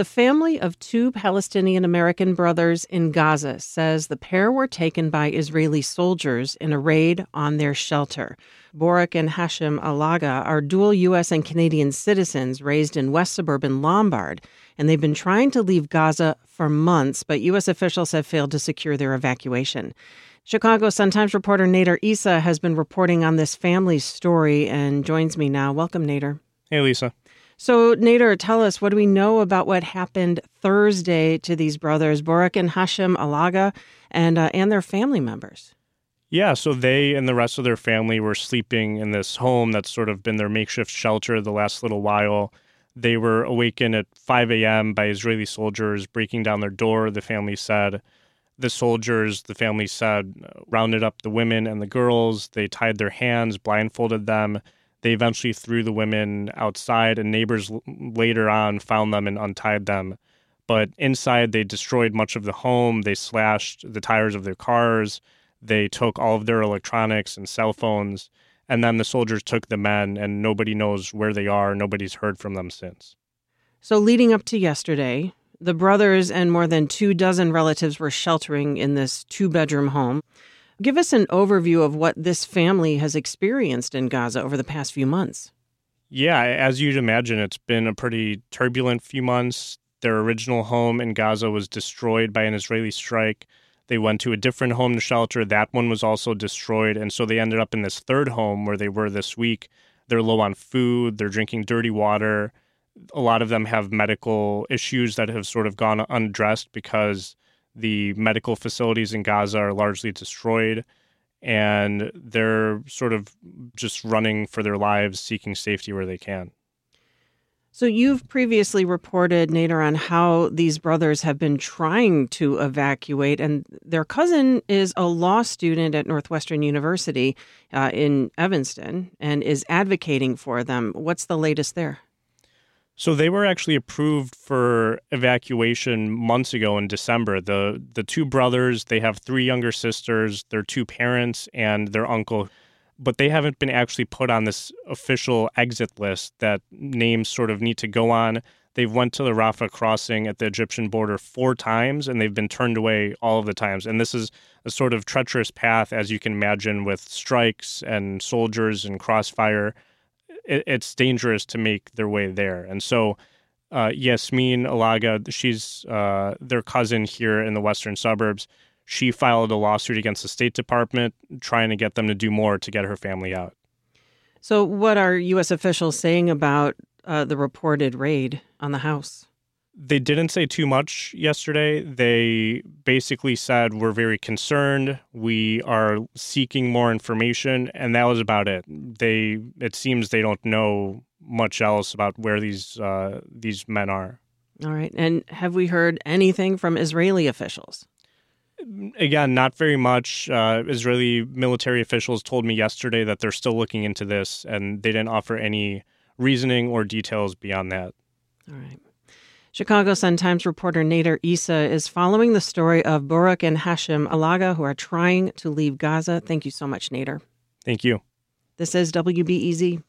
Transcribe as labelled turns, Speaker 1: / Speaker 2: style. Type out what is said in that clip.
Speaker 1: The family of two Palestinian American brothers in Gaza says the pair were taken by Israeli soldiers in a raid on their shelter. Borak and Hashim Alaga are dual U.S. and Canadian citizens raised in West Suburban Lombard, and they've been trying to leave Gaza for months, but U.S. officials have failed to secure their evacuation. Chicago Sun-Times reporter Nader Issa has been reporting on this family's story and joins me now. Welcome, Nader.
Speaker 2: Hey, Lisa.
Speaker 1: So, Nader, tell us what do we know about what happened Thursday to these brothers, Borak and Hashim Alaga, and uh, and their family members?
Speaker 2: Yeah, so they and the rest of their family were sleeping in this home that's sort of been their makeshift shelter the last little while. They were awakened at 5 a.m. by Israeli soldiers breaking down their door, the family said. The soldiers, the family said, rounded up the women and the girls. They tied their hands, blindfolded them, they eventually threw the women outside, and neighbors later on found them and untied them. But inside, they destroyed much of the home. They slashed the tires of their cars. They took all of their electronics and cell phones. And then the soldiers took the men, and nobody knows where they are. Nobody's heard from them since.
Speaker 1: So, leading up to yesterday, the brothers and more than two dozen relatives were sheltering in this two bedroom home. Give us an overview of what this family has experienced in Gaza over the past few months.
Speaker 2: Yeah, as you'd imagine, it's been a pretty turbulent few months. Their original home in Gaza was destroyed by an Israeli strike. They went to a different home to shelter. That one was also destroyed. And so they ended up in this third home where they were this week. They're low on food, they're drinking dirty water. A lot of them have medical issues that have sort of gone unaddressed because the medical facilities in Gaza are largely destroyed, and they're sort of just running for their lives, seeking safety where they can.
Speaker 1: So, you've previously reported, Nader, on how these brothers have been trying to evacuate, and their cousin is a law student at Northwestern University uh, in Evanston and is advocating for them. What's the latest there?
Speaker 2: So they were actually approved for evacuation months ago in December. The the two brothers, they have three younger sisters, their two parents and their uncle, but they haven't been actually put on this official exit list that names sort of need to go on. They've went to the Rafah crossing at the Egyptian border four times and they've been turned away all of the times. And this is a sort of treacherous path as you can imagine with strikes and soldiers and crossfire it, it's dangerous to make their way there. And so, uh, Yasmin Alaga, she's uh, their cousin here in the western suburbs. She filed a lawsuit against the State Department, trying to get them to do more to get her family out.
Speaker 1: So, what are U.S. officials saying about uh, the reported raid on the house?
Speaker 2: They didn't say too much yesterday. They basically said, We're very concerned. We are seeking more information. And that was about it. They, it seems they don't know much else about where these, uh, these men are.
Speaker 1: All right. And have we heard anything from Israeli officials?
Speaker 2: Again, not very much. Uh, Israeli military officials told me yesterday that they're still looking into this and they didn't offer any reasoning or details beyond that.
Speaker 1: All right. Chicago Sun-Times reporter Nader Issa is following the story of Borak and Hashim Alaga, who are trying to leave Gaza. Thank you so much, Nader.
Speaker 2: Thank you.
Speaker 1: This is WBEZ.